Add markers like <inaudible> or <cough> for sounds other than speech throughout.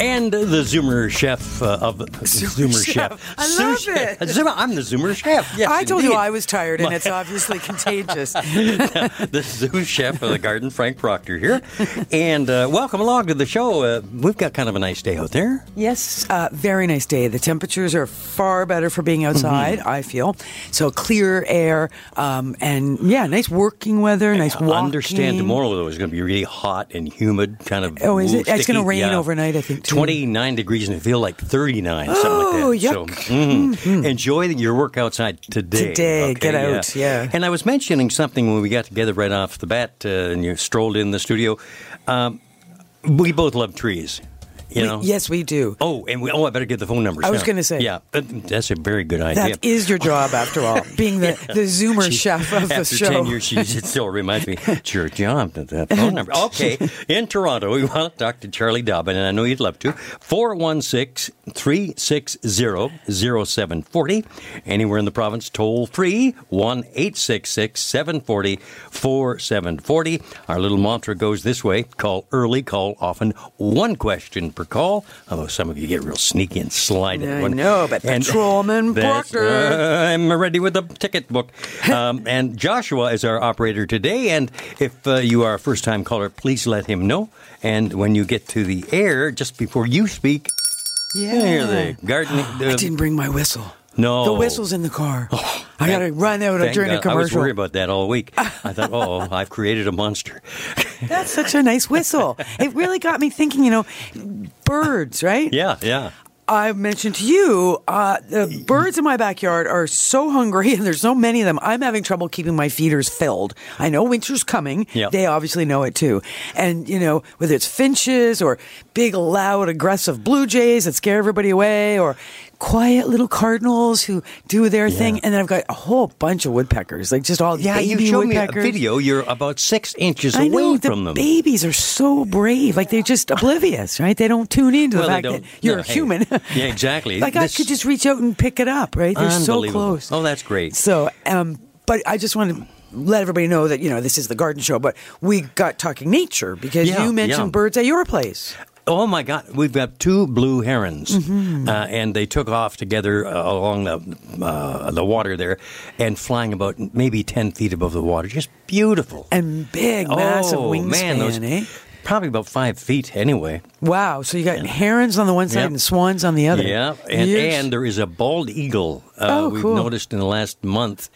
And the Zoomer chef uh, of <laughs> the Zoomer, chef. I love Sous chef. it. Zoomer- I'm the Zoomer chef. Yes, I told you. I was tired, and it's <laughs> obviously contagious. <laughs> the sous chef of the garden, Frank Proctor here. And uh, welcome along to the show. Uh, we've got kind of a nice day out there. yes, uh, very nice day. The temperatures are far better for being outside. Mm-hmm. I feel so clear air, um, and yeah, nice working weather, nice walking. Understand tomorrow, though, is going to be really hot and humid, kind of. Oh, is ooh, it? It's gonna rain Yeah. overnight, I think, too. 29 degrees and feel like 39, something Oh, like that. So, yuck. mhm. enjoy your work outside today. Today, okay? get out, yeah. And I was mentioning something when we got together right off the bat uh, and you strolled in the studio. Um, we both love trees, you We- know? yes, we do. Oh, and we, oh, I better get the phone numbers. I was gonna say. Yeah, uh, that's a very good idea. That is your job, <laughs> after all, being the, the Zoomer She- chef of the after show. 10 years, she it still reminds me, <laughs> it's your job, that, that phone number. Okay, <laughs> in Toronto, we want to talk to Charlie Dobbin, and I know you'd love to. 416 360 0740. Anywhere in the province, toll free 1 866 740 4740. Our little mantra goes this way call early, call often, one question per call. Although some of you get real sneaky and slide at I one. know, but And- Patrolman <laughs> Proctor. uh, I'm ready with the ticket book. <laughs> Um, and Joshua is our operator today. And if uh, you are a first time caller, please let him know. And when you get to the air, just before you speak, yeah. hear the garden. I didn't bring my whistle. No. The whistle's in the car. I got to run out during a God. I was commercial. worried about that all week. <laughs> I thought, oh, I've created a monster. <laughs> That's such a nice whistle. It really got me thinking, you know, birds, right? yeah, yeah. I mentioned to you, uh, the birds in my backyard are so hungry <laughs> and there's so many of them. I'm having trouble keeping my feeders filled. I know winter's coming. Yep. They obviously know it too. And, you know, whether it's finches or big, loud, aggressive blue jays that scare everybody away or quiet little cardinals who do their thing. And then I've got a whole bunch of woodpeckers, like just all Yeah, baby you showed me a video. You're about six inches I away know the from them. babies are so brave. Like they're just oblivious, right? They don't tune into Well, the fact that you're no, a hey. human. <laughs> Yeah, exactly. like I could just reach out and pick it up, right? They're so close. Oh, that's great. So, um, but I just want to let everybody know that you know this is the garden show, but we got talking nature because Yeah, you mentioned yeah. birds at your place. Oh my God! We've got two blue herons, Mm-hmm. uh, and they took off together uh, along the uh, the water there, and flying about maybe ten feet above the water. Just beautiful. And big, massive oh wingspan, man, those eh? Probably about five feet anyway. Wow. So you got herons on the one side Yep. and swans on the other. Yeah, and, Years- and there is a bald eagle. Uh, Oh, we've cool. noticed in the last month,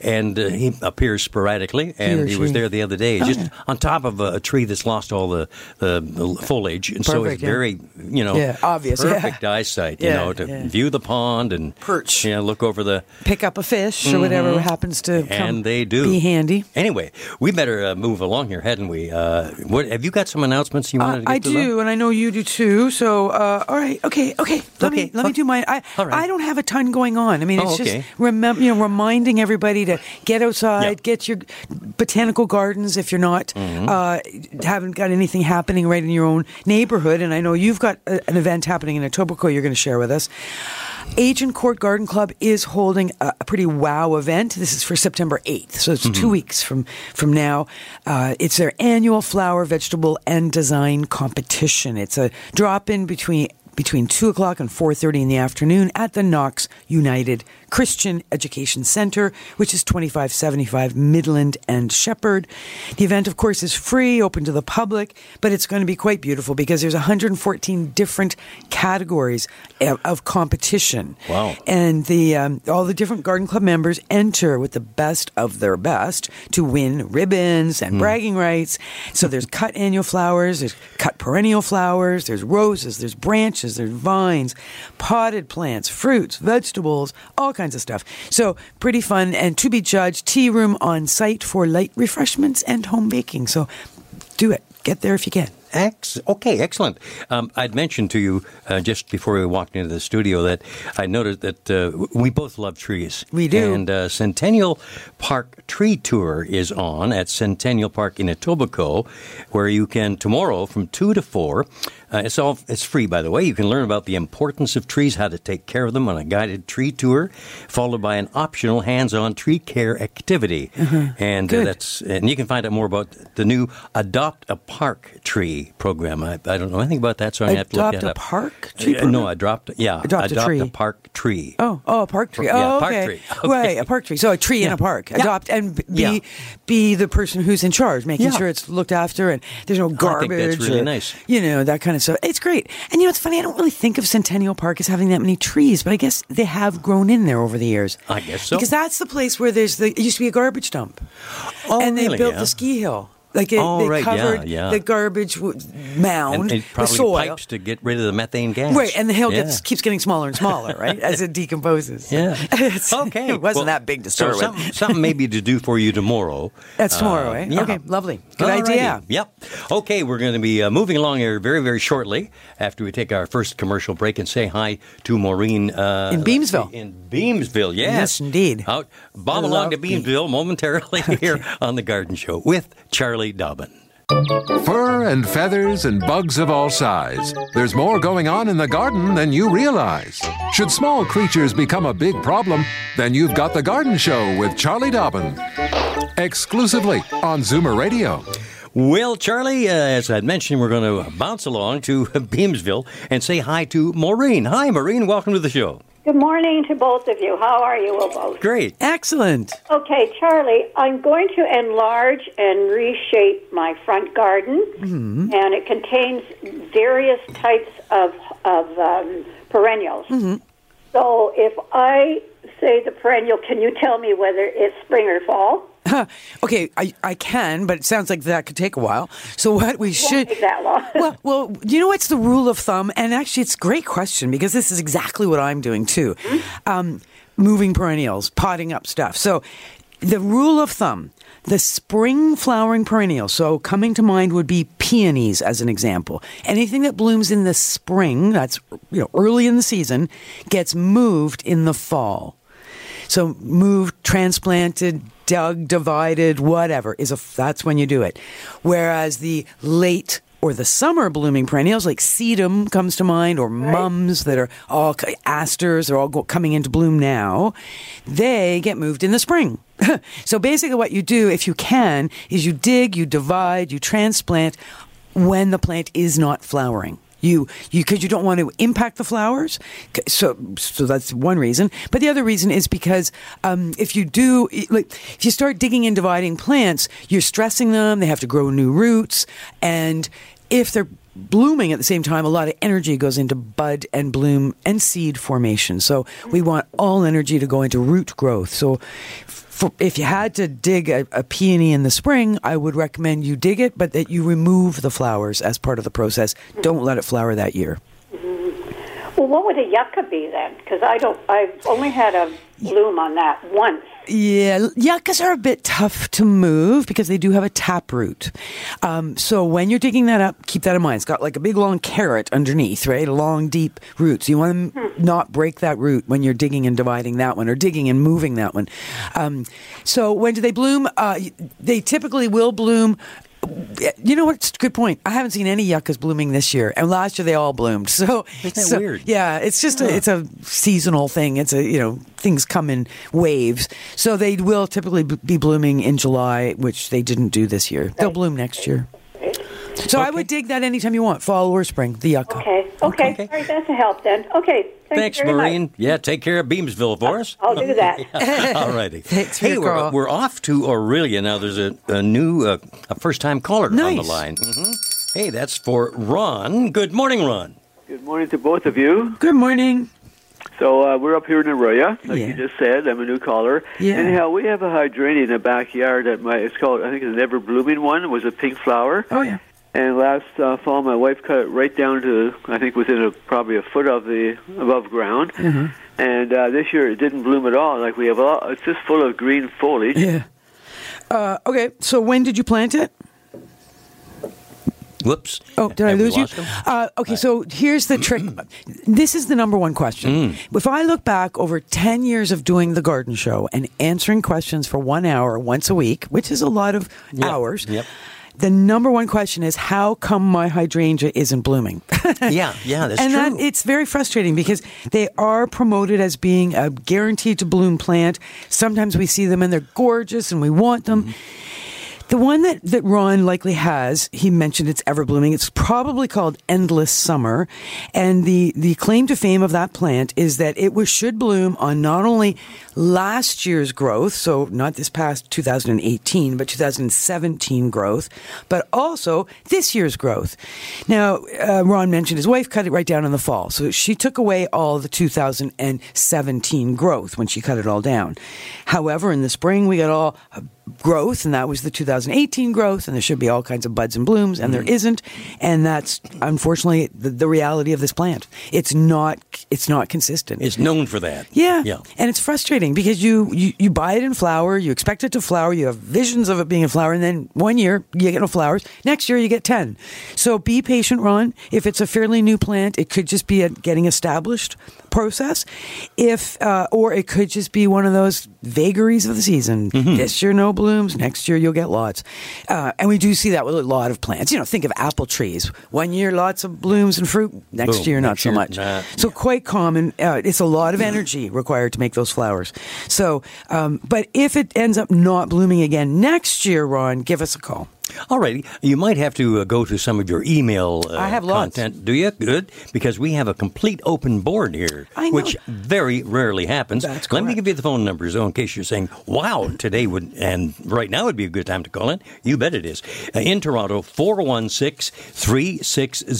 and uh, he appears sporadically. And he was there the other day, Oh, just yeah. on top of a, tree that's lost all the, the, the foliage, and so it's yeah. very, you know, Yeah, obvious, yeah. perfect <laughs> eyesight. You Yeah, know, to yeah. view the pond and Perch. Yeah, look over the. pick up a fish or whatever happens to come Mm-hmm. And they do be handy. Anyway, we better uh, move along here, hadn't we? Uh, what have you got? Some announcements you wanted Uh, to get I to? do, and I know you do too. So, uh, all right, okay, okay. Let Okay, me let me do mine. I All right. I don't have a ton going on. I mean, Oh, it's okay. just remem- you know reminding everybody to get outside, Yeah. get your botanical gardens if you're not Mm-hmm. uh, haven't got anything happening right in your own neighborhood. And I know you've got a, an event happening in Etobicoke. You're going to share with us. Agincourt Garden Club is holding a, a pretty wow event. This is for September 8th, so it's two weeks from from now. Uh, it's their annual flower, vegetable, and design competition. It's a drop in between between two o'clock and four thirty in the afternoon at the Knox United Christian Education Center, which is 2575 Midland and Sheppard. The event, of course, is free, open to the public, but it's going to be quite beautiful because there's 114 different categories of, competition. Wow. And the um, all the different garden club members enter with the best of their best to win ribbons and bragging rights. So there's cut annual flowers, there's cut perennial flowers, there's roses, there's branches, there's vines, potted plants, fruits, vegetables, all kinds of stuff. So pretty fun and to be judged. Tea room on site for light refreshments and home baking. So do it. Get there if you can. Ex- okay, excellent. Um, I'd mentioned to you uh, just before we walked into the studio that I noticed that uh, we both love trees. We do. And uh, Centennial Park Tree Tour is on at Centennial Park in Etobicoke, where you can tomorrow from two to four. Uh, it's all it's free, by the way. You can learn about the importance of trees, how to take care of them on a guided tree tour, followed by an optional hands-on tree care activity. And uh, Mm-hmm. That's and you can find out more about the new Adopt a Park Tree program. I, I don't know anything about that, so i'm have to look that up. Adopt that a park tree Uh, no, adopt yeah, Adopt a tree. park tree. Oh, oh, a park tree. Yeah, oh, park tree. <laughs> Okay. Right, a park tree. So a tree in a park. Yeah. Adopt and be Yeah. be the person who's in charge, making Yeah. sure it's looked after and there's no think garbage. that's really or, nice. You know that kind of stuff. It's great. And you know, it's funny. I don't really think of Centennial Park as having that many trees, but I guess they have grown in there over the years. I guess so. Because that's the place where there's the. It used to be a garbage dump, Oh, and they really? built Yeah. the ski hill. Like it, Oh, they right, covered yeah. the garbage mound, and, and the probably soil. pipes to get rid of the methane gas. Right, and the hill Yeah. gets keeps getting smaller and smaller, <laughs> right, as it decomposes. Yeah. Okay. It wasn't Well, that big to so start with. something, something maybe to do for you tomorrow. That's tomorrow, Uh, eh? yeah. Okay, lovely. Good Alrighty. idea. Yep. Okay, we're going to be uh, moving along here very, very shortly after we take our first commercial break and say hi to Maureen uh, In Beamsville. In Beamsville, yes, Yes, indeed. Out, bob along to love Beam- Beamsville momentarily <laughs> here on the Garden Show with Charlie Dobbin. Fur and feathers and bugs of all size. There's more going on in the garden than you realize. Should small creatures become a big problem, then you've got the Garden Show with Charlie Dobbin. Exclusively on Zoomer Radio. Well, Charlie, uh, as I'd mentioned, we're going to bounce along to <laughs> Beamsville and say hi to Maureen. Hi, Maureen. Welcome to the show. Good morning to both of you. How are you both? Great. Excellent. Okay, Charlie, I'm going to enlarge and reshape my front garden, Mm-hmm. and it contains various types of, of um, perennials. Mm-hmm. So if I say the perennial, can you tell me whether it's spring or fall? <laughs> Okay, I, I can, but it sounds like that could take a while. So what we should take that long. <laughs> well, well, you know what's the rule of thumb? And actually, it's a great question because this is exactly what I'm doing too. Um, moving perennials, potting up stuff. So the rule of thumb. The spring flowering perennial, so coming to mind would be peonies as an example. Anything that blooms in the spring, that's you know early in the season, gets moved in the fall. So moved, transplanted, dug, divided, whatever is a that's when you do it. Whereas the late or the summer blooming perennials like sedum comes to mind or mums that are all asters are all go, coming into bloom now, they get moved in the spring. <laughs> so basically what you do if you can is you dig, you divide, you transplant when the plant is not flowering. You, you, because you don't want to impact the flowers. So, so that's one reason. But the other reason is because um, if you do, like, if you start digging and dividing plants, you're stressing them. They have to grow new roots, and if they're blooming at the same time, a lot of energy goes into bud and bloom and seed formation. So we want all energy to go into root growth. So for, if you had to dig a, a peony in the spring, I would recommend you dig it, but that you remove the flowers as part of the process. Don't let it flower that year. Well, what would a yucca be then? Because I don't. I've only had a bloom on that once. Yeah, yuccas are a bit tough to move because they do have a tap root. Um, so when you're digging that up, keep that in mind. It's got like a big long carrot underneath, right? A long, deep root. So you want to not break that root when you're digging and dividing that one or digging and moving that one. Um, so when do they bloom? Uh, they typically will bloom you know what? It's a good point. I haven't seen any yuccas blooming this year, and last year they all bloomed. <laughs> So, Isn't so- weird? Yeah, it's just a, it's a seasonal thing. It's a you know things come in waves. So they will typically be blooming in July, which they didn't do this year. They'll bloom next year. So I would dig that anytime you want, fall or spring, the yucca. Okay. Okay. Okay. All right. That's a help then. Okay. Thank Thanks, you very Maureen. Much. Yeah, take care of Beamsville for us. <laughs> I'll do that. <laughs> All righty. <laughs> Thanks for hey, we're, call. we're off to Orillia now. There's a, a new, uh, a first time caller on the Nice. line. hmm Hey, that's for Ron. Good morning, Ron. Good morning to both of you. Good morning. So uh, we're up here in Orillia, like Yeah. you just said. I'm a new caller. Yeah. Anyhow, we have a hydrangea in the backyard that my it's called I think it's an ever blooming one. It was a pink flower. Oh yeah. And last uh, fall, my wife cut it right down to I think within a, probably a foot of the above ground. Mm-hmm. And uh, this year it didn't bloom at all. Like we have a lot, it's just full of green foliage. Yeah. Uh, okay, so when did you plant it? Whoops. Oh, did I Have lose you? Uh, okay, so here's the trick. <clears throat> this is the number one question. Mm. If I look back over 10 years of doing the garden show and answering questions for one hour once a week, which is a lot of Yep, hours, yep. The number one question is how come my hydrangea isn't blooming? <laughs> Yeah, yeah, that's and true. that it's very frustrating because they are promoted as being a guaranteed to bloom plant. Sometimes we see them and they're gorgeous and we want them. Mm-hmm. The one that, that Ron likely has, he mentioned it's ever blooming. It's probably called Endless Summer. And the, the claim to fame of that plant is that it was, should bloom on not only last year's growth, so not this past 2018, but 2017 growth, but also this year's growth. Now, uh, Ron mentioned his wife cut it right down in the fall. So she took away all the 2017 growth when she cut it all down. However, in the spring, we got all growth, and that was the 2018 growth, and there should be all kinds of buds and blooms, and there mm-hmm. isn't, and that's unfortunately the, the reality of this plant. It's not it's not consistent. It's known for that. Yeah. Yeah. And it's frustrating because you, you, you buy it in flower, you expect it to flower, you have visions of it being in flower, and then one year you get no flowers, next year you get 10. So be patient, Ron. If it's a fairly new plant, it could just be a getting established process. If, uh, or it could just be one of those vagaries of the season. Mm-hmm. This year, no blooms, next year, you'll get lots. Uh, and we do see that with a lot of plants. You know, think of apple trees. One year, lots of blooms and fruit, next Boom. year, not Next so year, much. nah, so quite common. Uh, it's a lot of energy required to make those flowers. So, um, but if it ends up not blooming again next year, Ron, give us a call. All righty. You might have to uh, go to some of your email uh, I have lots. content. Do you? Good. Because we have a complete open board here, I know. which very rarely happens. That's Let me correct. give you the phone numbers, though, in case you're saying, wow, today would, and right now would be a good time to call in. You bet it is. Uh, in Toronto, 416 360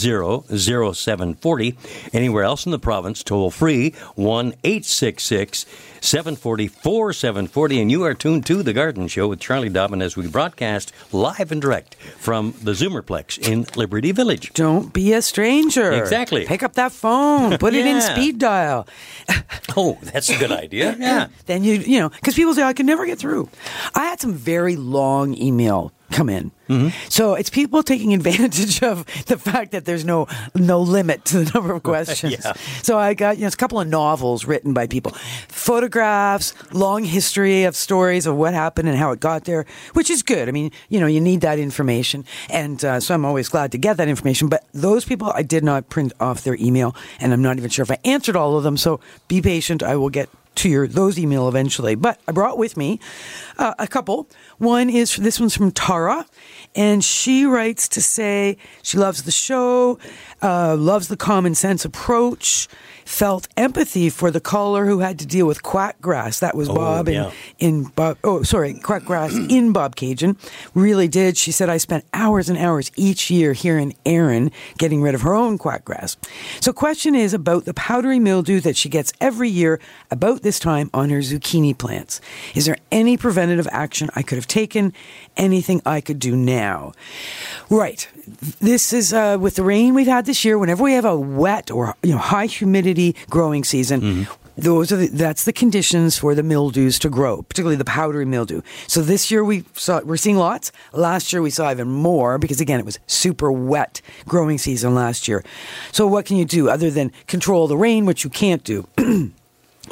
0740. Anywhere else in the province, toll free 1 866 740 4740. And you are tuned to The Garden Show with Charlie Dobbin as we broadcast live and direct from the Zoomerplex in Liberty Village. Don't be a stranger. Exactly. Pick up that phone. Put it in speed dial. <laughs> Oh, that's a good idea. <laughs> Yeah. Then you, you know, because people say I can never get through. I had some very long email come in. Mm-hmm. So it's people taking advantage <laughs> of the fact that there's no no limit to the number of questions. Yeah. So I got you know, it's a couple of novels written by people, photographs, long history of stories of what happened and how it got there, which is good. I mean, you know, you need that information, and uh, so I'm always glad to get that information. But those people, I did not print off their email, and I'm not even sure if I answered all of them. So be patient. I will get to your those email eventually. But I brought with me uh, a couple. One is for this one's from Tara, and she writes to say she loves the show, uh, loves the common sense approach, felt empathy for the caller who had to deal with quack grass. That was Oh, Bob in, yeah. in Bob. Oh, sorry, quack grass <clears throat> in Bobcaygeon. Really did. She said I spent hours and hours each year here in Erin getting rid of her own quack grass. So, question is about the powdery mildew that she gets every year about this time on her zucchini plants. Is there any preventative action I could have taken? Anything I could do now? Right. This is uh, with the rain we've had this year. Whenever we have a wet or you know high humidity growing season. Mm-hmm. Those are the, that's the conditions for the mildews to grow, particularly the powdery mildew. So this year we saw we're seeing lots. Last year we saw even more because again it was super wet growing season last year. So what can you do other than control the rain, which you can't do? <clears throat>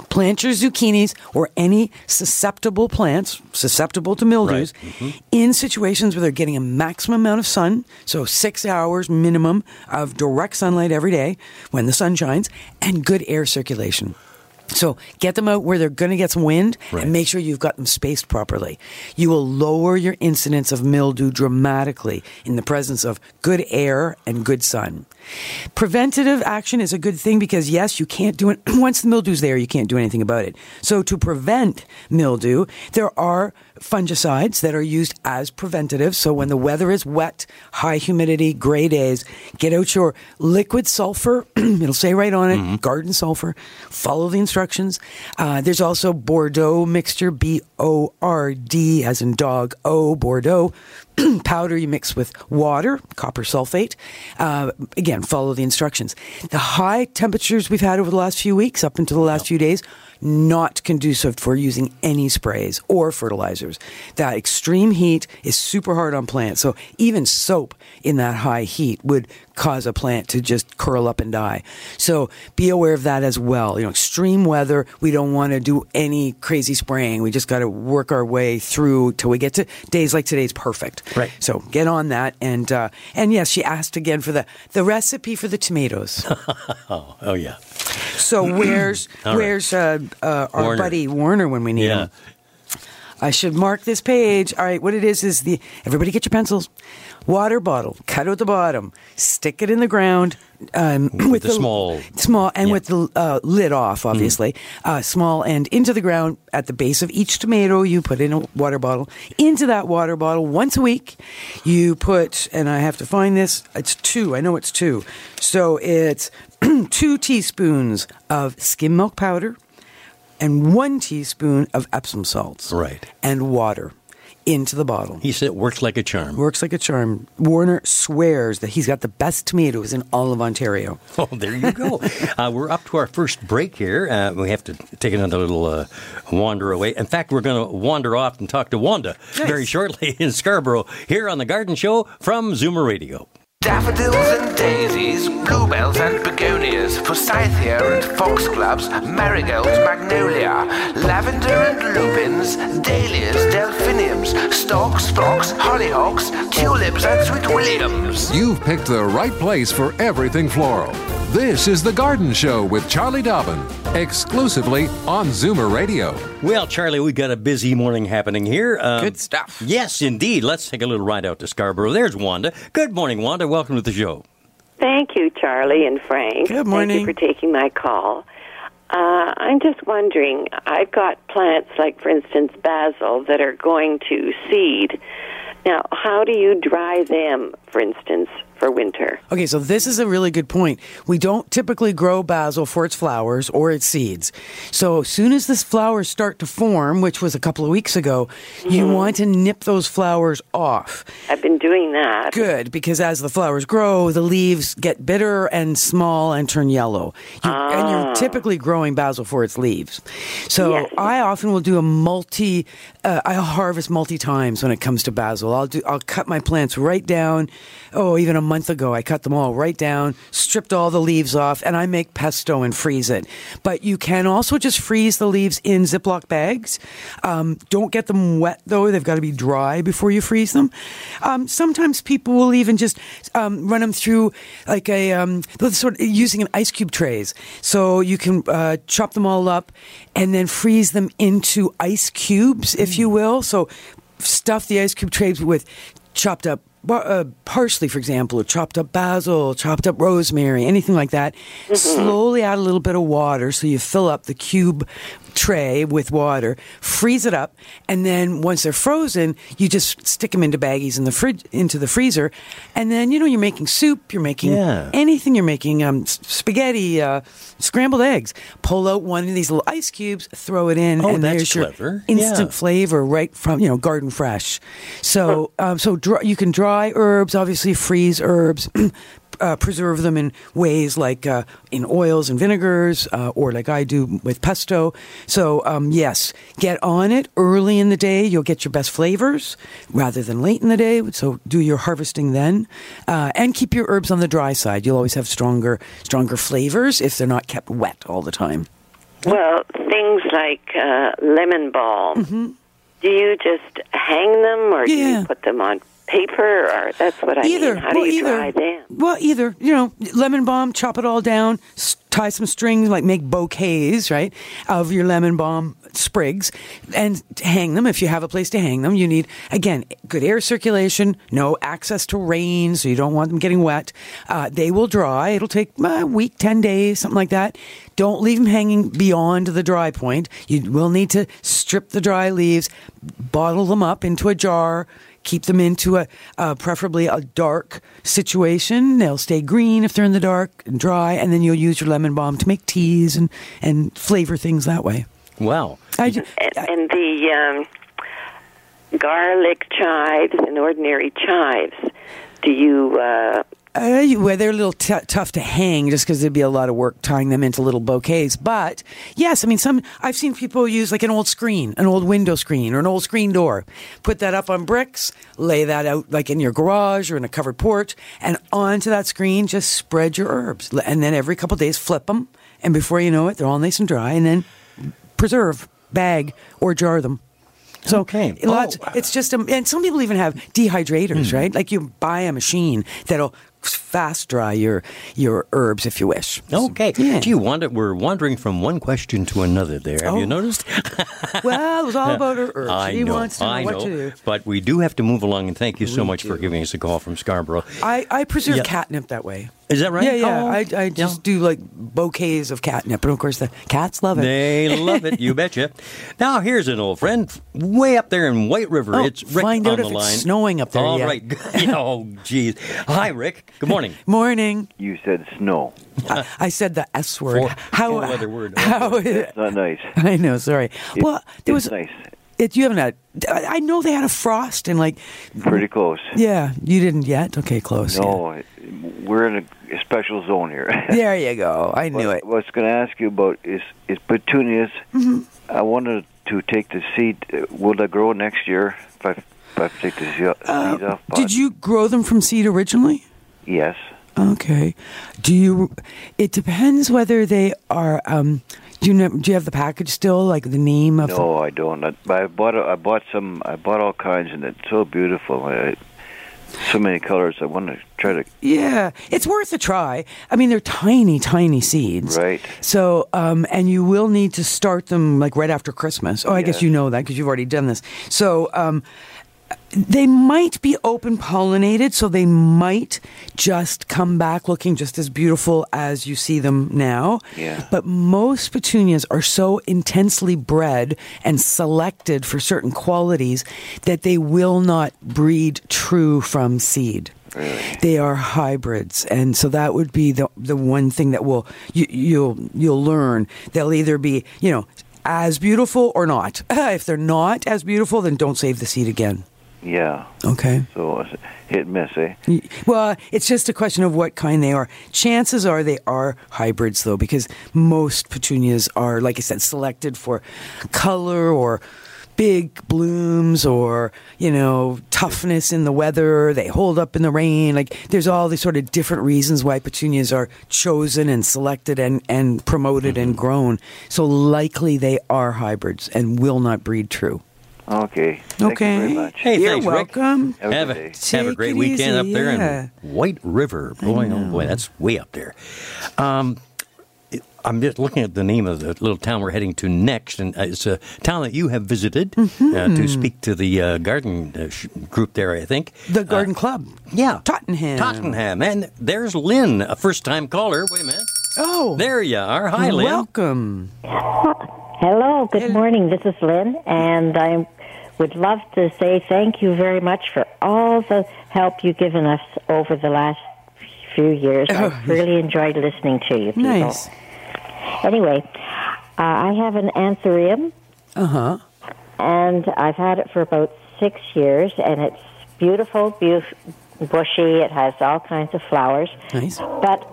plant your zucchinis or any susceptible plants susceptible to mildews mm-hmm. in situations where they're getting a maximum amount of sun so six hours minimum of direct sunlight every day when the sun shines and good air circulation So get them out where they're going to get some wind Right. and make sure you've got them spaced properly. You will lower your incidence of mildew dramatically in the presence of good air and good sun. Preventative action is a good thing because yes, you can't do it <clears throat> once the mildew's there, you can't do anything about it. So to prevent mildew, there are fungicides that are used as preventative. So when the weather is wet, high humidity, gray days, get out your liquid sulfur. <clears throat> It'll say right on it, garden sulfur. Follow the instructions. Uh, there's also Bordeaux mixture, B O R D as in dog, O, Bordeaux. <clears throat> powder you mix with water, copper sulfate. Uh, again, follow the instructions. The high temperatures we've had over the last few weeks, up until the last few days, not conducive for using any sprays or fertilizers. That extreme heat is super hard on plants. So even soap in that high heat would cause a plant to just curl up and die. So be aware of that as well. You know, extreme weather, we don't want to do any crazy spraying. We just got to work our way through till we get to days like today's perfect. Right. So get on that. And uh, and yes, she asked again for the the recipe for the tomatoes. <laughs> Oh, oh yeah. So <clears throat> where's where's uh, uh, our Warner. buddy Warner when we need Yeah. him? I should mark this page. All right, what it is is the everybody get your pencils. Water bottle, cut out the bottom, stick it in the ground um, with, the small- small, and Yeah. with the uh, lid off, obviously, uh, small end into the ground at the base of each tomato. You put in a water bottle. Into that water bottle once a week, you put, and I have to find this. It's two. I know it's two. So it's <clears throat> two teaspoons of skim milk powder and one teaspoon of Epsom salts. Right. And water into the bottle. He said it works like a charm. Works like a charm. Warner swears that he's got the best tomatoes in all of Ontario. <laughs> Oh, there you go. uh, we're up to our first break here. Uh, we have to take another little uh, wander away. In fact, we're going to wander off and talk to Wanda Nice. very shortly <laughs> in Scarborough here on the Garden Show from Zoomer Radio. Daffodils and daisies, bluebells and begonias, forsythia and foxgloves, marigolds, magnolia, lavender and lupins, dahlias, delphiniums, stalks, phlox, hollyhocks, tulips and sweet williams. You've picked the right place for everything floral. This is The Garden Show with Charlie Dobbin, exclusively on Zoomer Radio. Well, Charlie, we've got a busy morning happening here. Um, Good stuff. Yes, indeed. Let's take a little ride out to Scarborough. There's Wanda. Good morning, Wanda. Welcome to the show. Thank you, Charlie and Frank. Good morning. Thank you for taking my call. Uh, I'm just wondering, I've got plants like, for instance, basil that are going to seed. Now, how do you dry them, for instance, for winter? Okay, so this is a really good point. We don't typically grow basil for its flowers or its seeds. So as soon as this flowers start to form, which was a couple of weeks ago, you want to nip those flowers off. I've been doing that. Good, because as the flowers grow, the leaves get bitter and small and turn yellow. You, And you're typically growing basil for its leaves. So Yes. I often will do a multi, uh, I'll harvest multi times when it comes to basil. I'll do, I'll cut my plants right down. Oh, even a month ago, I cut them all right down, stripped all the leaves off, and I make pesto and freeze it. But you can also just freeze the leaves in Ziploc bags. Um, don't get them wet though; they've got to be dry before you freeze them. Um, sometimes people will even just um, run them through like a um, sort of using an ice cube trays, so you can uh, chop them all up and then freeze them into ice cubes, if you will. So stuff the ice cube trays with chopped up bar- uh, parsley, for example, or chopped up basil, chopped up rosemary, anything like that. Slowly add a little bit of water so you fill up the cube tray with water, freeze it up, and then once they're frozen, you just stick them into baggies in the fridge, into the freezer, and then you know you're making soup, you're making Yeah. anything, you're making um, spaghetti, uh, scrambled eggs. Pull out one of these little ice cubes, throw it in, Oh, and that's there's your instant Yeah. flavor right from you know garden fresh. So um, so dry, you can dry herbs, obviously freeze herbs. <clears throat> Uh, preserve them in ways like uh, in oils and vinegars, uh, or like I do with pesto. So um, yes, get on it early in the day. You'll get your best flavors rather than late in the day. So do your harvesting then, uh, and keep your herbs on the dry side. You'll always have stronger stronger flavors if they're not kept wet all the time. Well, things like uh, lemon balm. Do you just hang them or do Mm-hmm. You put them on paper, or that's what I either. mean. How well, do you either. dry them? Well, either. You know, lemon balm, chop it all down, s- tie some strings, like make bouquets, right, of your lemon balm sprigs, and hang them. If you have a place to hang them, you need again good air circulation, no access to rain, so you don't want them getting wet. Uh, they will dry. It'll take uh, a week, ten days, something like that. Don't leave them hanging beyond the dry point. You will need to strip the dry leaves, bottle them up into a jar keep them into a uh, preferably a dark situation. They'll stay green if they're in the dark and dry, and then you'll use your lemon balm to make teas and and flavor things that way. Wow. I, And, and the um, garlic chives and ordinary chives. Do you? Uh, Uh, well, they're a little t- tough to hang just because there'd be a lot of work tying them into little bouquets. But yes, I mean, some I've seen people use like an old screen, an old window screen, or an old screen door. Put that up on bricks, lay that out like in your garage or in a covered porch, and onto that screen, just spread your herbs. And then every couple days, flip them, and before you know it, they're all nice and dry. And then preserve, bag, or jar them. So Okay. lots. Oh. It's just, um, and some people even have dehydrators, Hmm. right? Like you buy a machine that'll fast dry your your herbs if you wish. Okay. Yeah. Gee, Wanda, we're wandering from one question to another there. Have you Oh. noticed? <laughs> Well, it was all about her <laughs> herbs. I he know, wants to know I what know. to do. But we do have to move along, and thank you so much for giving us a call from Scarborough. I, I preserve Yeah. catnip that way. Is that right? Yeah, yeah. Oh, I, I just do like bouquets of catnip, and of course the cats love it. They love it, you <laughs> betcha. Now here's an old friend, way up there in White River. Oh, it's Rick find on out the if it's line. snowing up there All yet. right. <laughs> oh, geez. Hi, Rick. Good morning. <laughs> Morning. You said snow. I, I said the S word. Four- how? four-letter word. How? It's not nice. I know. Sorry. It- well, there it's was. nice. It, you haven't had. I I know they had a frost and like. Pretty close. Yeah, you didn't yet. Okay, close. No, it- we're in a, a special zone here. <laughs> There you go. I knew what, it. What I was going to ask you about is is petunias. Mm-hmm. I wanted to take the seed. uh, Will they grow next year if I, if I take the seed, Uh, seed off? Did you grow them from seed originally? Yes. Okay. Do you? It depends whether they are. Um, do you know? Do you have the package still? Like the name of? No, I don't. I, I bought. I bought some. I bought all kinds, and it's so beautiful. I, so many colors. I want to try to. Yeah, it's worth a try. I mean, they're tiny, tiny seeds. Right. So, um, and you will need to start them like right after Christmas. Oh, I guess you know that because you've already done this. So, um, they might be open pollinated, so they might just come back looking just as beautiful as you see them now. Yeah. But most petunias are so intensely bred and selected for certain qualities that they will not breed true from seed. Really? They are hybrids, and so that would be the the one thing that will you, you'll you'll learn. They'll either be you know as beautiful or not. <laughs> if they're not as beautiful, then don't save the seed again. Yeah. Okay. So it's hit and miss, eh? Well, it's just a question of what kind they are. Chances are they are hybrids, though, because most petunias are, like I said, selected for color or big blooms or, you know, toughness in the weather. They hold up in the rain. Like, there's all these sort of different reasons why petunias are chosen and selected and, and promoted and grown. So, likely they are hybrids and will not breed true. Okay. Thank okay. you very much. Hey, You're thanks, Rick. welcome. Have a Have a, have a great it weekend up there yeah. in White River. Boy, oh boy, that's way up there. Um, I'm just looking at the name of the little town we're heading to next, and uh, it's a town that you have visited Mm-hmm. uh, to speak to the uh, garden uh, sh- group there, I think. The Garden Club. Yeah. Tottenham. Tottenham. And there's Lynn, a first time caller. Wait a minute. Oh. There you are. Hi, Lynn. Welcome. Hello, good morning. This is Lynn, and I would love to say thank you very much for all the help you've given us over the last few years. I've really enjoyed listening to you people. Nice. Anyway, uh, I have an anthurium, Uh huh. and I've had it for about six years, and it's beautiful, beautiful, bushy. It has all kinds of flowers. Nice. But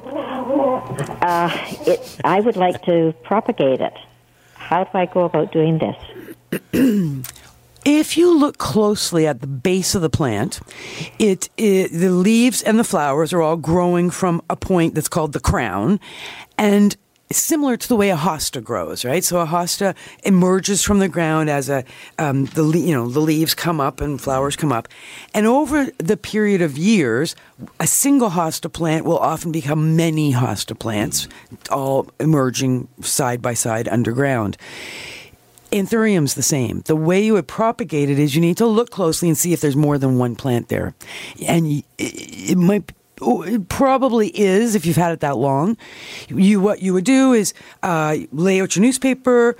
uh, it, I would like to propagate it. How do I go about doing this? <clears throat> If you look closely at the base of the plant, it, it the leaves and the flowers are all growing from a point that's called the crown, and similar to the way a hosta grows, right? So a hosta emerges from the ground as a um, the you know the leaves come up and flowers come up, and over the period of years, a single hosta plant will often become many hosta plants, all emerging side by side underground. Anthurium's the same. The way you would propagate it is you need to look closely and see if there's more than one plant there, and it, might. It probably is if you've had it that long. You what you would do is uh, lay out your newspaper,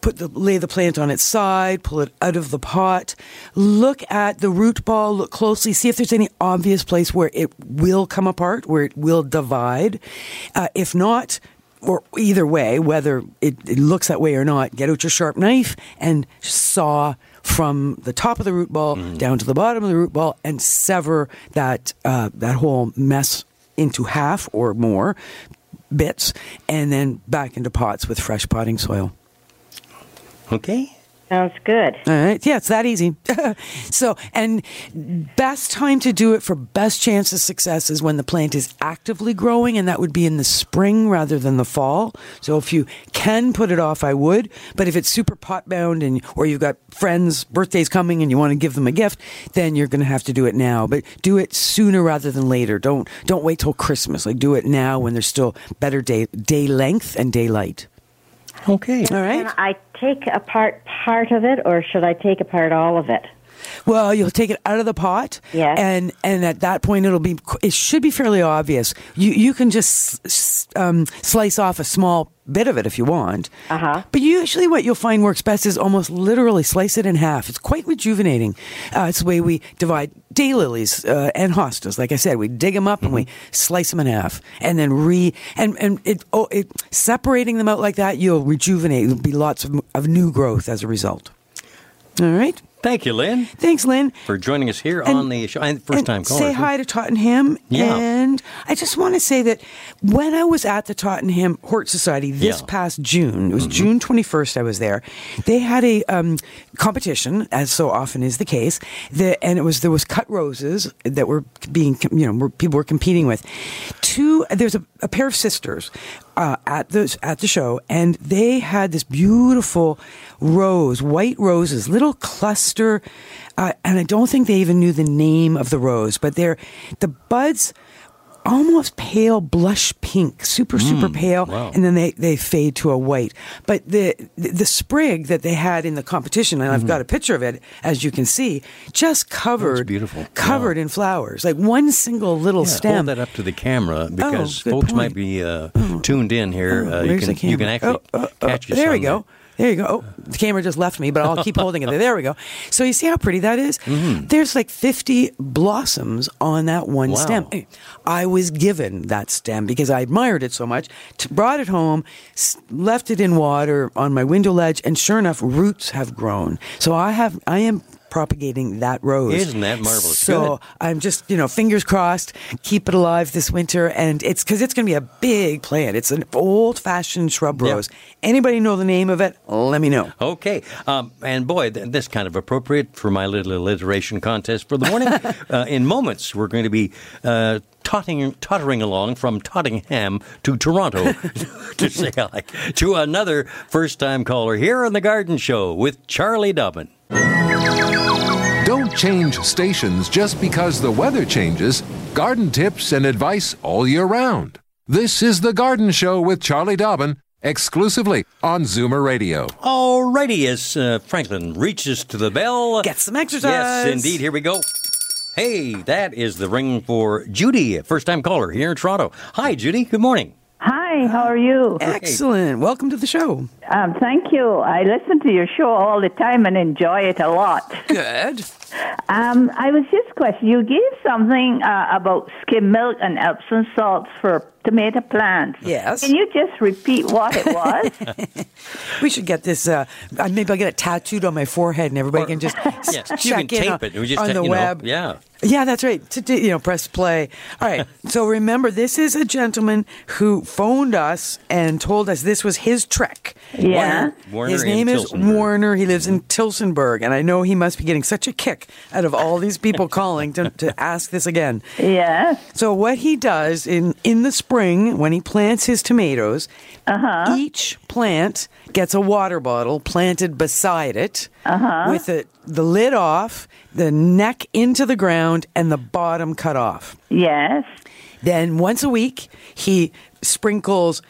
put the lay the plant on its side, pull it out of the pot, look at the root ball, look closely, see if there's any obvious place where it will come apart, where it will divide. Uh, if not, or either way, whether it, it looks that way or not, get out your sharp knife and saw from the top of the root ball down to the bottom of the root ball and sever that uh, that whole mess into half or more bits, and then back into pots with fresh potting soil. Okay. Sounds good. All right. Yeah, it's that easy. <laughs> so, and best time to do it for best chance of success is when the plant is actively growing, and that would be in the spring rather than the fall. So, if you can put it off, I would. But if it's super pot bound and or you've got friends' birthdays coming and you want to give them a gift, then you're going to have to do it now. But do it sooner rather than later. Don't don't wait till Christmas. Like do it now when there's still better day day length and daylight. Okay. All right. Can I take apart part of it, or should I take apart all of it? Well, you'll take it out of the pot, Yes. and and at that point it'll be it should be fairly obvious. You you can just um, slice off a small bit of it if you want. Uh-huh. But usually, what you'll find works best is almost literally slice it in half. It's quite rejuvenating. Uh, it's the way we divide daylilies uh, and hostas. Like I said, we dig them up and we slice them in half, and then re and and it oh it separating them out like that, you'll rejuvenate. There'll be lots of of new growth as a result. All right. Thank you, Lynn, Thanks, Lynn. for joining us here And- on the show. And first And time caller. Say hi to Tottenham. Yeah. And I just want to say that when I was at the Tottenham Hort Society this Yeah. Mm-hmm. past June, it was June 21st, I was there, they had a um, competition, as so often is the case, the, and it was there was cut roses that were being, you know, were, people were competing with. Two, there's a, a pair of sisters uh, at the at the show, and they had this beautiful rose, white roses, little cluster, uh, and I don't think they even knew the name of the rose, but they're the buds. Almost pale blush pink, super super pale, wow. and then they, they fade to a white. But the the, the sprig that they had in the competition, and I've got a picture of it, as you can see, just covered, beautiful. covered in flowers, like one single little Yeah, stem. Hold that up to the camera because good folks point. might be uh, tuned in here. Oh, uh, you can you can actually Oh, oh, oh, catch There we go. There you go. Oh, the camera just left me, but I'll keep holding it. There we go. So you see how pretty that is? Mm-hmm. There's like 50 blossoms on that one Wow. stem. I was given that stem because I admired it so much. T- brought it home, s- left it in water on my window ledge, and sure enough, roots have grown. So I have, I am propagating that rose. Isn't that marvelous? So Good. I'm just, you know, fingers crossed, keep it alive this winter. And it's because it's going to be a big plant. It's an old fashioned shrub Yeah. rose. Anybody know the name of it? Let me know. Okay, um, and boy, th- this kind of appropriate for my little alliteration contest for the morning. <laughs> uh, in moments, we're going to be uh, tottering, tottering along from Tottenham to Toronto <laughs> to say hi to another first-time caller here on the Garden Show with Charlie Dobbin. Don't change stations just because the weather changes. Garden tips and advice all year round. This is The Garden Show with Charlie Dobbin, exclusively on Zoomer Radio. Alrighty, as uh, Franklin reaches to the bell, Get some exercise. Yes, indeed. Here we go. Hey, that is the ring for Judy, first-time caller here in Toronto. Hi, Judy. Good morning. Hi, how are you? Excellent. Welcome to the show. Um, thank you. I listen to your show all the time and enjoy it a lot. Good. Um, I was just questioning. You gave something uh, about skim milk and Epsom salts for tomato plants. Yes. Can you just repeat what it was? <laughs> We should get this. Uh, uh, maybe I'll get it tattooed on my forehead, and everybody can just s- <laughs> Yes, check you can in tape on, it. We just, on you the know, web. yeah. Yeah, that's right. To do, you know, press play. All right. <laughs> so remember, this is a gentleman who phoned us and told us this was his trick. Yeah. Warner his name is Warner. He lives in Tillsonburg, and I know he must be getting such a kick out of all these people calling to, to ask this again. Yes. So what he does in in the spring when he plants his tomatoes, Uh-huh. each plant gets a water bottle planted beside it Uh-huh. with the the lid off, the neck into the ground, and the bottom cut off. Yes. Then once a week, he sprinkles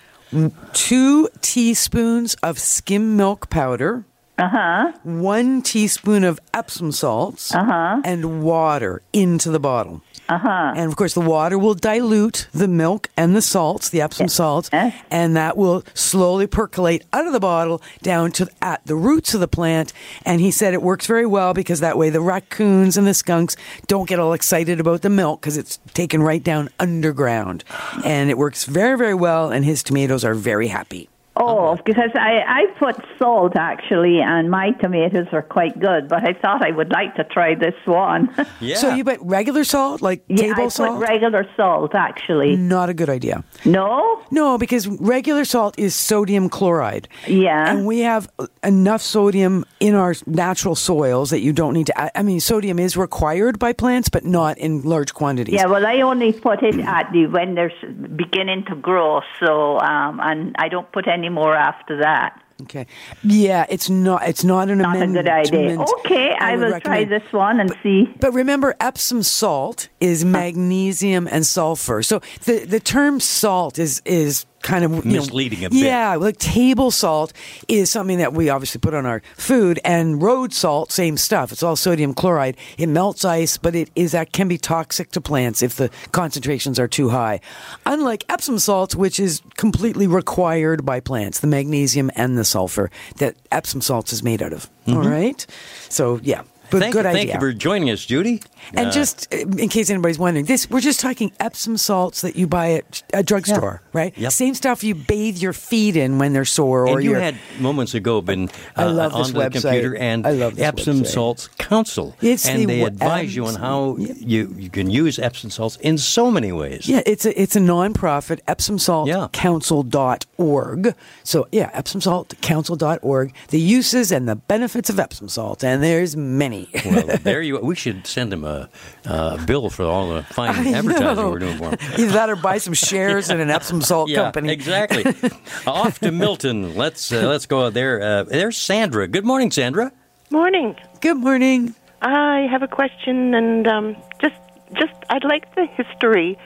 two teaspoons of skim milk powder, Uh-huh. one teaspoon of Epsom salts, Uh-huh. and water into the bottle. Uh-huh. And of course, the water will dilute the milk and the salts, the Epsom salts, Yes. and that will slowly percolate out of the bottle down to at the roots of the plant. And he said it works very well because that way the raccoons and the skunks don't get all excited about the milk because it's taken right down underground. And it works very, very well, and his tomatoes are very happy. Oh, because I, I put salt actually, and my tomatoes are quite good. But I thought I would like to try this one. <laughs> Yeah. So you put regular salt, like yeah, table I salt? put regular salt actually. Not a good idea. No. No, because regular salt is sodium chloride. Yeah. And we have enough sodium in our natural soils that you don't need to add. I mean, sodium is required by plants, but not in large quantities. Yeah, well, I only put it at the when they're beginning to grow. So, um, and I don't put any more after that. Okay. Yeah, it's not it's not an Not a good idea. Okay, I, would will try this one and see. But remember, Epsom salt is magnesium and sulfur. So the, the term salt is is kind of know, Misleading a bit. Yeah, like table salt is something that we obviously put on our food, and road salt, same stuff. It's all sodium chloride. It melts ice, but it is that can be toxic to plants if the concentrations are too high. Unlike Epsom salts, which is completely required by plants, the magnesium and the sulfur that Epsom salts is made out of. Mm-hmm. All right, so yeah. But thank, good you, idea. thank you for joining us, Judy. And Uh, just uh, in case anybody's wondering, this we're just talking Epsom salts that you buy at a drugstore, right? Yep. Same stuff you bathe your feet in when they're sore, or and you had moments ago been I uh, love on the website. computer and I love Epsom website. salts council, It's and the they advise you on how Epsom- you you can use Epsom salts in so many ways. yeah, it's a it's a nonprofit Epsom Salt Yeah. Council.org. So yeah, Epsom Salt Council.org. The uses and the benefits of Epsom salt, and there's many. <laughs> well, there you. We should send him a, uh bill for all the fine I advertising know. we're doing for him. Either that or buy some shares in an Epsom salt Yeah, company. exactly. <laughs> Off to Milton. Let's uh, let's go out there. Uh, there's Sandra. Good morning, Sandra. Morning. Good morning. I have a question, and um, just just I'd like the history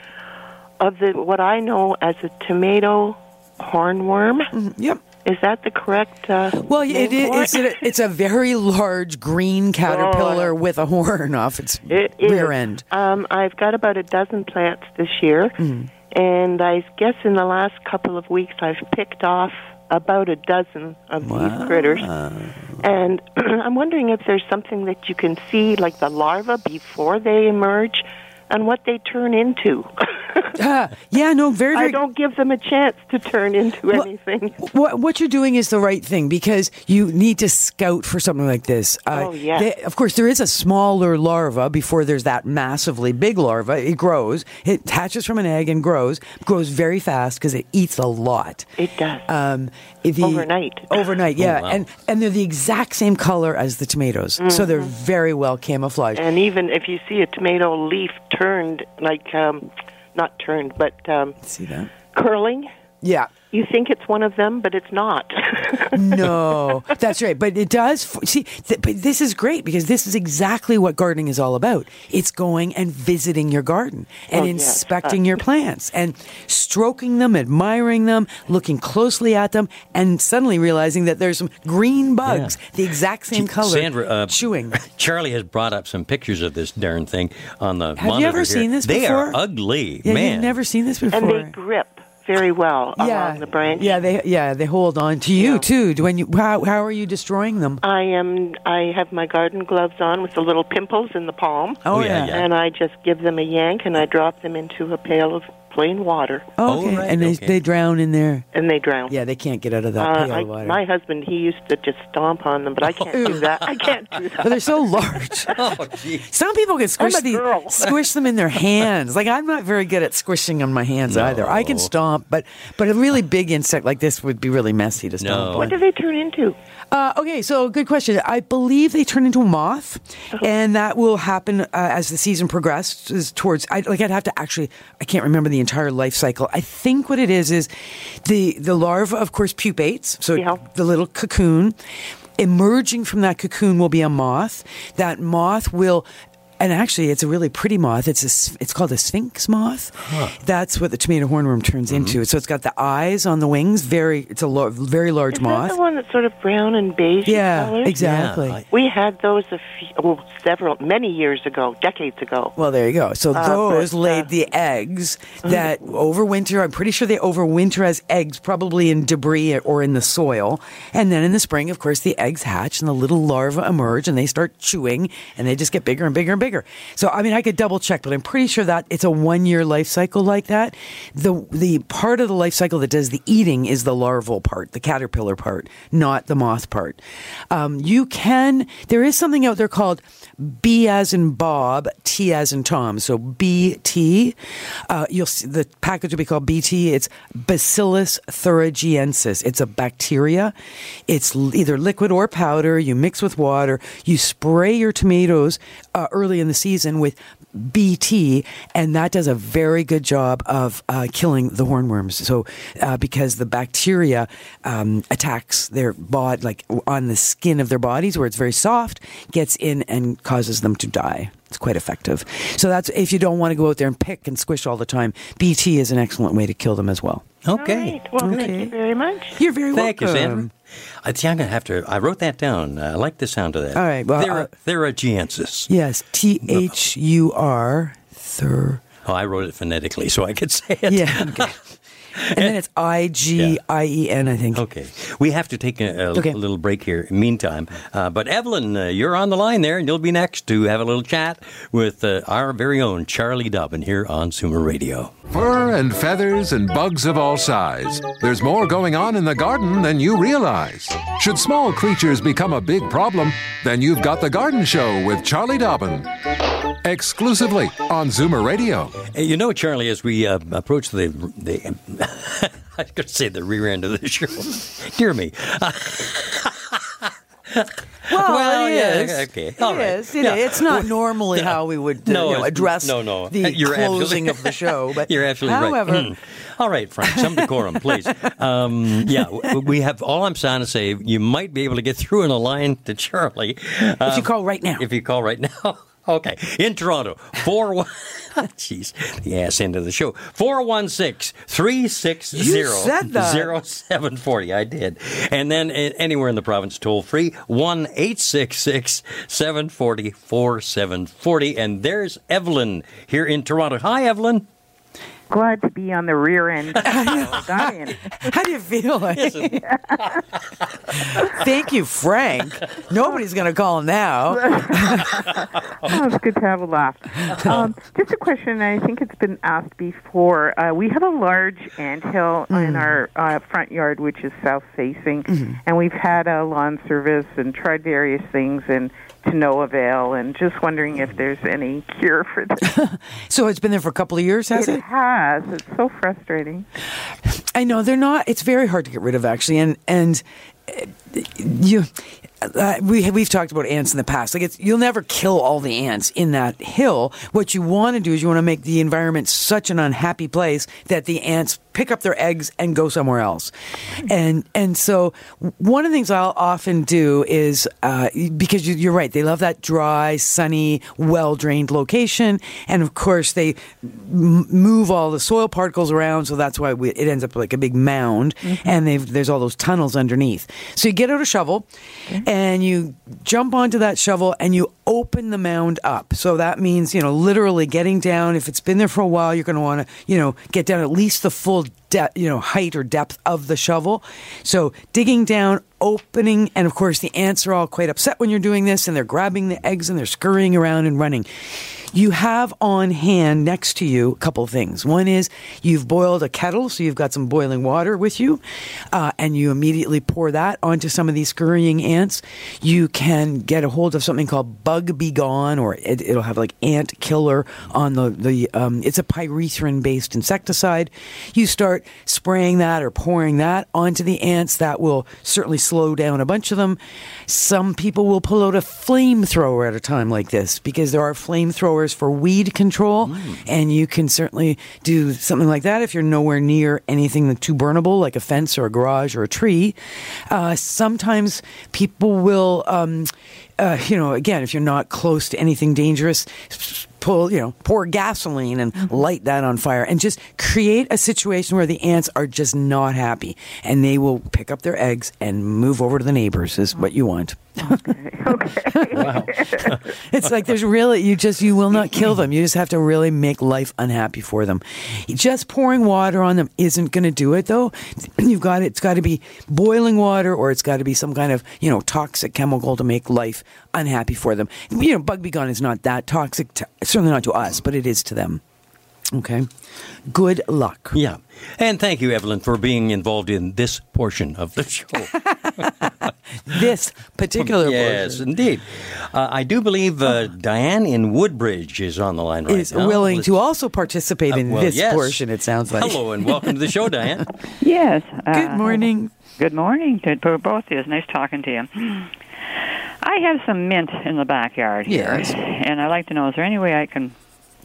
of the what I know as a tomato hornworm. Yep. Is that the correct? Uh, Well, it is. for It's a, it's a very large green caterpillar with a horn off its It is. rear end. Um, I've got about a dozen plants this year, Mm. and I guess in the last couple of weeks I've picked off about a dozen of these critters. And <clears throat> I'm wondering if there's something that you can see, like the larva before they emerge, and what they turn into. Ah, <laughs> yeah, no, very, very. I don't give them a chance to turn into Well, anything. What what you're doing is the right thing because you need to scout for something like this. Uh, Oh, yes. they- of course, there is a smaller larva before there's that massively big larva. It grows. It hatches from an egg and grows. Grows very fast because it eats a lot. It does. Um, the- Overnight. <laughs> Overnight, yeah, Oh, wow. and and they're the exact same color as the tomatoes, so they're very well camouflaged. And even if you see a tomato leaf turned, like, um, not turned, but um, See that? curling, Yeah. You think it's one of them, but it's not. <laughs> no, that's right. But it does. See, th- but this is great because this is exactly what gardening is all about. It's going and visiting your garden and Oh, yes. inspecting your plants and stroking them, admiring them, looking closely at them, and suddenly realizing that there's some green bugs, the exact same color, Sandra, uh, chewing. <laughs> Charlie has brought up some pictures of this darn thing on the Have you monitor ever here. seen this before. They before? are ugly, Yeah, man. you've never seen this before. and they grip very well yeah, along the branch. yeah, they yeah they hold on to you Yeah. too. Do- When you how how are you destroying them? I am. I have my garden gloves on with the little pimples in the palm, Oh, oh yeah, yeah. yeah. and I just give them a yank and I drop them into a pail of plain water. Oh, okay. and they, they drown in there. And they drown. Yeah, they can't get out of that Uh, pail I, of water. my husband, he used to just stomp on them, but I can't do that. I can't do that. <laughs> But they're so large. <laughs> oh, geez. Some people can squish I'm the, squish them in their hands. Like I'm not very good at squishing on my hands either. I can stomp, but but a really big insect like this would be really messy to stomp No. What do they turn into? Uh, okay, so good question. I believe they turn into a moth, and that will happen uh, as the season progresses towards. I, like I'd have to actually, I can't remember the entire life cycle. I think what it is is the the larva, of course, pupates. So Yeah. the little cocoon. Emerging from that cocoon will be a moth. That moth will. And actually, it's a really pretty moth. It's a, s- it's called a sphinx moth. That's what the tomato hornworm turns into. So it's got the eyes on the wings. Very, it's a lar- very large Is moth. that the one that's sort of brown and beige? Yeah, color? exactly. Yeah, We had those a few, oh, several, many years ago, decades ago. Well, there you go. So Uh, those but, uh, laid the eggs that overwinter. I'm pretty sure they overwinter as eggs, probably in debris or in the soil. And then in the spring, of course, the eggs hatch and the little larvae emerge and they start chewing and they just get bigger and bigger and bigger. So, I mean, I could double check, but I'm pretty sure that it's a one year life cycle like that. The, the part of the life cycle that does the eating is the larval part, the caterpillar part, not the moth part. Um, you can, there is something out there called B as in Bob, T as in Tom. So BT, uh, you'll see the package will be called BT. It's Bacillus thuringiensis. It's a bacteria. It's either liquid or powder. You mix with water. You spray your tomatoes uh, early in the season with BT, and that does a very good job of uh, killing the hornworms. So, uh, because the bacteria um, attacks their body, like on the skin of their bodies where it's very soft, gets in and causes them to die. It's quite effective. So that's if you don't want to go out there and pick and squish all the time. BT is an excellent way to kill them as well. Okay. All right. Well, thank you very much. You're very Thank you, welcome. Sandra. I think I'm going to have to. I wrote that down. I like the sound of that. All right, well, Thera- uh, Theragiensis. Yes, T H U R. Thur. Oh, I wrote it phonetically so I could say it. Yeah. <laughs> Okay. And then it's I G I E N. I think. Okay. We have to take a, a Okay. little break here. In the meantime, uh, but Evelyn, uh, you're on the line there, and you'll be next to have a little chat with uh, our very own Charlie Dobbin here on Zoomer Radio. Fur and feathers and bugs of all size. There's more going on in the garden than you realize. Should small creatures become a big problem, then you've got The Garden Show with Charlie Dobbin. Exclusively on Zoomer Radio. Hey, You know, Charlie, as we uh, approach the the, <laughs> I was going to say the rear end of the show. <laughs> Dear me. <laughs> Well, Well, it yeah, is. okay. It All right. is. It Yeah. is. It's not normally how we would uh, No, you know, address no, no. the You're closing absolutely- of the show. But You're absolutely however, right. Mm. All right, Frank, some decorum, please. Um, yeah, we have all I'm trying to say. You might be able to get through in a line to Charlie if you call right now. if you call right now. Okay, in Toronto, four one. <laughs> Jeez, the ass end of the show. 416 360 You said that. 0740. I did. And then uh, anywhere in the province, toll free 1 866 740 4740. And there's Evelyn here in Toronto. Hi, Evelyn. Glad to be on the rear end. <laughs> How do you feel? <laughs> Thank you, Frank. Nobody's going to call now. <laughs> Oh, it's good to have a laugh. Um, just a question. I think it's been asked before. Uh, we have a large ant hill in our uh, front yard, which is south facing, and we've had a lawn service and tried various things and to no avail. And just wondering if there's any cure for this. So it's been there for a couple of years, has it? it has. It's so frustrating. I know they're not. It's very hard to get rid of, actually, and and uh, you. Uh, we we've talked about ants in the past. Like it's you'll never kill all the ants in that hill. What you want to do is you want to make the environment such an unhappy place that the ants pick up their eggs and go somewhere else. And and so one of the things I'll often do is uh, because you, you're right, they love that dry, sunny, well drained location, and of course they m- move all the soil particles around, so that's why we, it ends up like a big mound, and they've, there's all those tunnels underneath. So you get out a shovel, and you jump onto that shovel and you open the mound up. So that means you know literally getting down. If it's been there for a while, you're going to want to you know get down at least the full de- you know height or depth of the shovel. So digging down, opening, and of course the ants are all quite upset when you're doing this, and they're grabbing the eggs and they're scurrying around and running. you have on hand next to you a couple things. One is you've boiled a kettle, so you've got some boiling water with you, uh, and you immediately pour that onto some of these scurrying ants. You can get a hold of something called Bug Be Gone, or it, it'll have like ant killer on the the. Um, it's a pyrethrin based insecticide. You start spraying that or pouring that onto the ants. That will certainly slow down a bunch of them. Some people will pull out a flamethrower at a time like this because there are flamethrowers for weed control, and you can certainly do something like that if you're nowhere near anything that's too burnable, like a fence or a garage or a tree. Uh, sometimes people will. Um, uh, you know, again, if you're not close to anything dangerous, pull, you know, pour gasoline and mm-hmm. light that on fire and just create a situation where the ants are just not happy. And they will pick up their eggs and move over to the neighbors is mm-hmm. what you want. <laughs> Wow. <laughs> It's like there's really you just you will not kill them. You just have to really make life unhappy for them. Just pouring water on them isn't going to do it though. <clears throat> You've got it's got to be boiling water or it's got to be some kind of you know toxic chemical to make life unhappy for them. You know, bug be gone is not that toxic. To, certainly not to us, but it is to them. Okay. Good luck. Yeah. And thank you, Evelyn, for being involved in this portion of the show. <laughs> This particular yes, portion indeed. Uh, I do believe uh, Diane in Woodbridge is on the line right is now. willing Let's- to also participate in Uh, well, this yes. portion. It sounds like. Hello and welcome to the show, Diane. <laughs> Yes. Good uh, morning. Good morning to to both of you. It's nice talking to you. I have some mint in the backyard here, Yes. and I'd like to know: is there any way I can,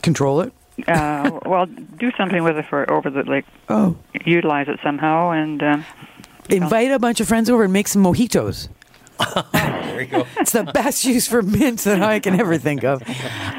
Control it. Uh, well, do something with it for over the like, Oh. utilize it somehow? And um, Invite a bunch of friends over and make some mojitos. <laughs> there you go. It's the best use for mint that I can ever think of.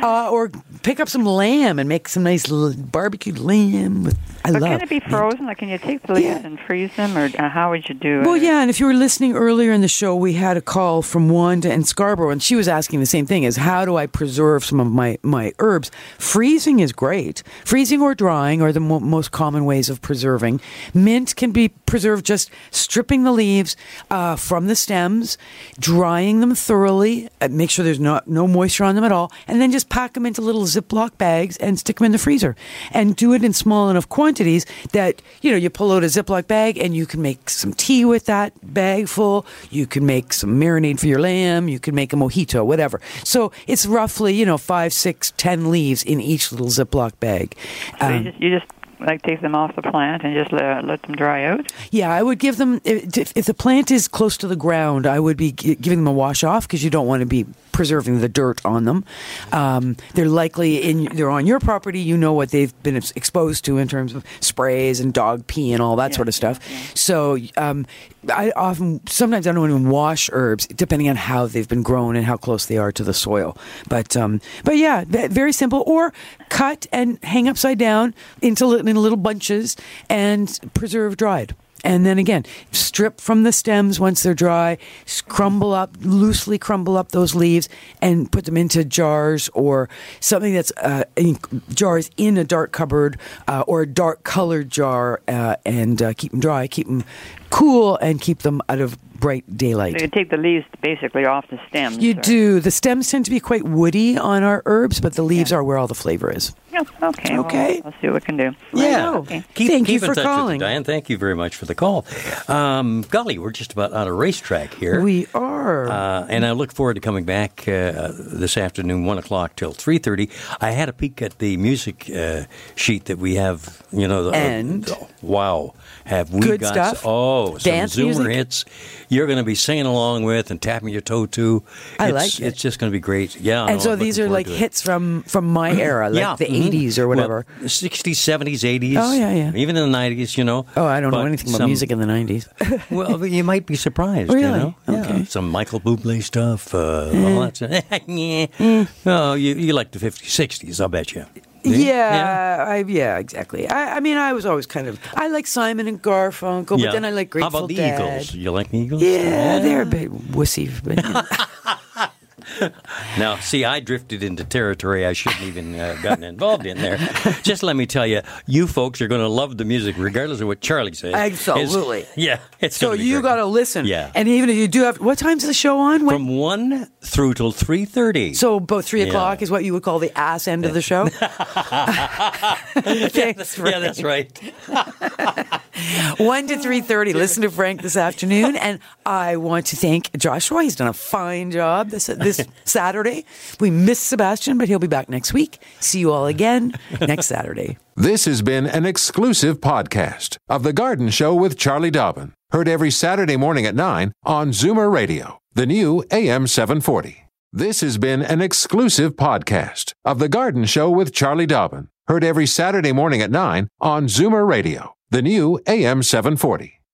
Uh, or pick up some lamb and make some nice barbecued lamb. With, I but love. can it be frozen? Like, can you take the leaves and freeze them, or uh, how would you do it? Well, yeah, and if you were listening earlier in the show, we had a call from Wanda in Scarborough, and she was asking the same thing: is how do I preserve some of my my herbs? Freezing is great. Freezing or drying are the mo- most common ways of preserving. Mint can be preserved just stripping the leaves uh, from the stems, drying them thoroughly, uh, make sure there's not no moisture on them at all, and then just pack them into little Ziploc bags and stick them in the freezer, and do it in small enough quantities that you know you pull out a Ziploc bag and you can make some tea with that bag full. You can make some marinade for your lamb. You can make a mojito, whatever. So it's roughly you know five, six, ten leaves in each little Ziploc bag. So Um, you just, you just like take them off the plant and just let, let them dry out. Yeah, I would give them if, if the plant is close to the ground, I would be giving them a wash off because you don't want to be preserving the dirt on them. Um, they're likely in they're on your property. You know what they've been exposed to in terms of sprays and dog pee and all that sort of stuff. So um, I often sometimes I don't even wash herbs depending on how they've been grown and how close they are to the soil. But um, but yeah, very simple. Or cut and hang upside down into li- in little bunches and preserve dried. And then again, strip from the stems once they're dry, crumble up, loosely crumble up those leaves, and put them into jars or something that's uh, in jars in a dark cupboard uh, or a dark colored jar, uh, and uh, keep them dry, keep them cool, and keep them out of bright daylight. So you take the leaves basically off the stems. You or- do. The stems tend to be quite woody on our herbs, but the leaves are where all the flavor is. Yeah, okay. well, Okay. I'll see what we can do. Yeah. Okay. Keep, Thank keep you in for touch calling. us, Diane. Thank you very much for the call. Um, golly, we're just about on a racetrack here. We are. Uh, and I look forward to coming back uh, this afternoon, one o'clock till three thirty. I had a peek at the music uh, sheet that we have. You know, the, And? uh, wow, have we Good got stuff? oh some Dance Zoomer music? hits? You're going to be singing along with and tapping your toe to. I it's, like it. It's just going to be great. Yeah, and no, so I'm these are like hits from from my <clears throat> era, like yeah, the mhm. 80s or whatever. Well, 60s, 70s, 80s. Oh, yeah, yeah. Even in the 90s, you know. oh, I don't know But anything about some- music in the 90s. <laughs> well, you might be surprised. Really? You know? Okay. Yeah, some Michael Bublé stuff. Uh, all that stuff. <laughs> yeah. Oh, you, you like the 50s, 60s, I'll bet you. Yeah, I, yeah, exactly. I, I mean, I was always kind of I like Simon and Garfunkel, Yeah. but then I like Grateful How about the. Eagles? You like the Eagles? Yeah, they're a bit wussy. But <laughs> <laughs> now, see, I drifted into territory I shouldn't even uh, gotten involved in there. <laughs> Just let me tell you, you folks are going to love the music, regardless of what Charlie says. Absolutely. It's- yeah, it's So you got to listen. Yeah. And even if you do have, what time's the show on? When- from one through till three thirty. so about three Yeah. o'clock is what you would call the ass end of the show. <laughs> yeah, that's right. Yeah, that's right. One to three thirty. Listen to Frank this afternoon, and I want to thank Joshua. He's done a fine job this this Saturday. We miss Sebastian, but he'll be back next week. See you all again <laughs> next Saturday. This has been an exclusive podcast of The Garden Show with Charlie Dobbin. Heard every Saturday morning at 9 on Zoomer Radio, the new AM 740. This has been an exclusive podcast of The Garden Show with Charlie Dobbin. Heard every Saturday morning at 9 on Zoomer Radio, the new AM 740.